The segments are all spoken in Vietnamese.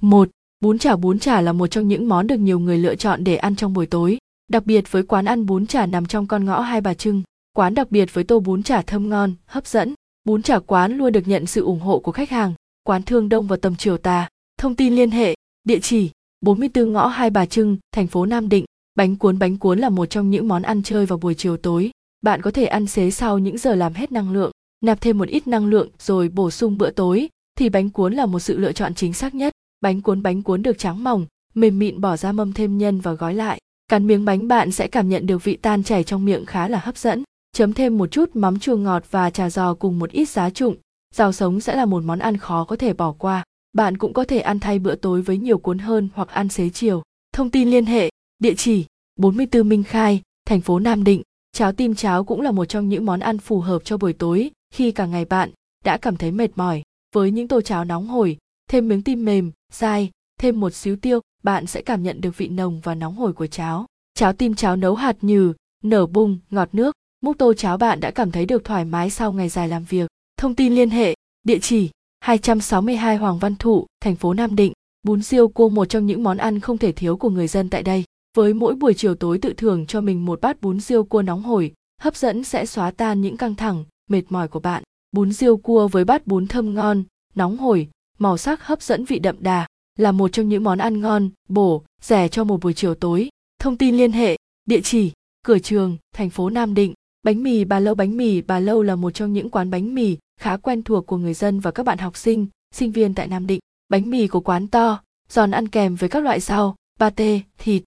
1. Bún chả bún chả là một trong những món được nhiều người lựa chọn để ăn trong buổi tối, đặc biệt với quán ăn bún chả nằm trong con ngõ Hai Bà Trưng. Quán đặc biệt với tô bún chả thơm ngon, hấp dẫn. Bún chả quán luôn được nhận sự ủng hộ của khách hàng. Quán thương đông vào tầm chiều tà. Thông tin liên hệ, địa chỉ 44 ngõ Hai Bà Trưng, thành phố Nam Định. Bánh cuốn bánh cuốn là một trong những món ăn chơi vào buổi chiều tối. Bạn có thể ăn xế sau những giờ làm hết năng lượng, nạp thêm một ít năng lượng rồi bổ sung bữa tối, thì bánh cuốn là một sự lựa chọn chính xác nhất bánh cuốn bánh cuốn được trắng mỏng mềm mịn bỏ ra mâm thêm nhân và gói lại. Cắn miếng bánh bạn sẽ cảm nhận được vị tan chảy trong miệng khá là hấp dẫn. Chấm thêm một chút mắm chua ngọt và trà giò cùng một ít giá trụng. Rau sống sẽ là một món ăn khó có thể bỏ qua. Bạn cũng có thể ăn thay bữa tối với nhiều cuốn hơn hoặc ăn xế chiều. Thông tin liên hệ địa chỉ 44 Minh Khai, thành phố Nam Định. Cháo tim cháo cũng là một trong những món ăn phù hợp cho buổi tối khi cả ngày bạn đã cảm thấy mệt mỏi. Với những tô cháo nóng hổi, thêm miếng tim mềm, dai, thêm một xíu tiêu, bạn sẽ cảm nhận được vị nồng và nóng hổi của cháo. Cháo tim cháo nấu hạt nhừ, nở bung, ngọt nước, múc tô cháo bạn đã cảm thấy được thoải mái sau ngày dài làm việc. Thông tin liên hệ, địa chỉ 262 Hoàng Văn Thụ, thành phố Nam Định. Bún riêu cua một trong những món ăn không thể thiếu của người dân tại đây. Với mỗi buổi chiều tối tự thưởng cho mình một bát bún riêu cua nóng hổi, hấp dẫn sẽ xóa tan những căng thẳng, mệt mỏi của bạn. Bún riêu cua với bát bún thơm ngon, nóng hổi, màu sắc hấp dẫn vị đậm đà, là một trong những món ăn ngon, bổ, rẻ cho một buổi chiều tối. Thông tin liên hệ, địa chỉ, cửa trường, thành phố Nam Định. Bánh mì Bà Lâu Bánh mì Bà Lâu là một trong những quán bánh mì khá quen thuộc của người dân và các bạn học sinh, sinh viên tại Nam Định. Bánh mì của quán to, giòn ăn kèm với các loại rau, pate, thịt.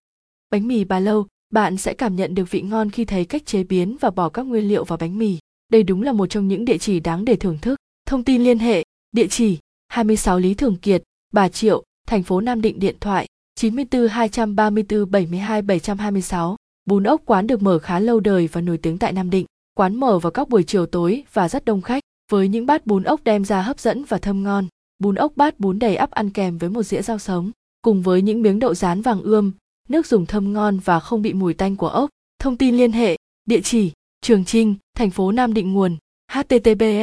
Bánh mì Bà Lâu, bạn sẽ cảm nhận được vị ngon khi thấy cách chế biến và bỏ các nguyên liệu vào bánh mì. Đây đúng là một trong những địa chỉ đáng để thưởng thức. Thông tin liên hệ, địa chỉ 26 Lý Thường Kiệt, Bà Triệu, thành phố Nam Định điện thoại 94 234 72 726. Bún ốc quán được mở khá lâu đời và nổi tiếng tại Nam Định. Quán mở vào các buổi chiều tối và rất đông khách, với những bát bún ốc đem ra hấp dẫn và thơm ngon. Bún ốc bát bún đầy ắp ăn kèm với một dĩa rau sống, cùng với những miếng đậu rán vàng ươm, nước dùng thơm ngon và không bị mùi tanh của ốc. Thông tin liên hệ, địa chỉ Trường Trinh, thành phố Nam Định nguồn https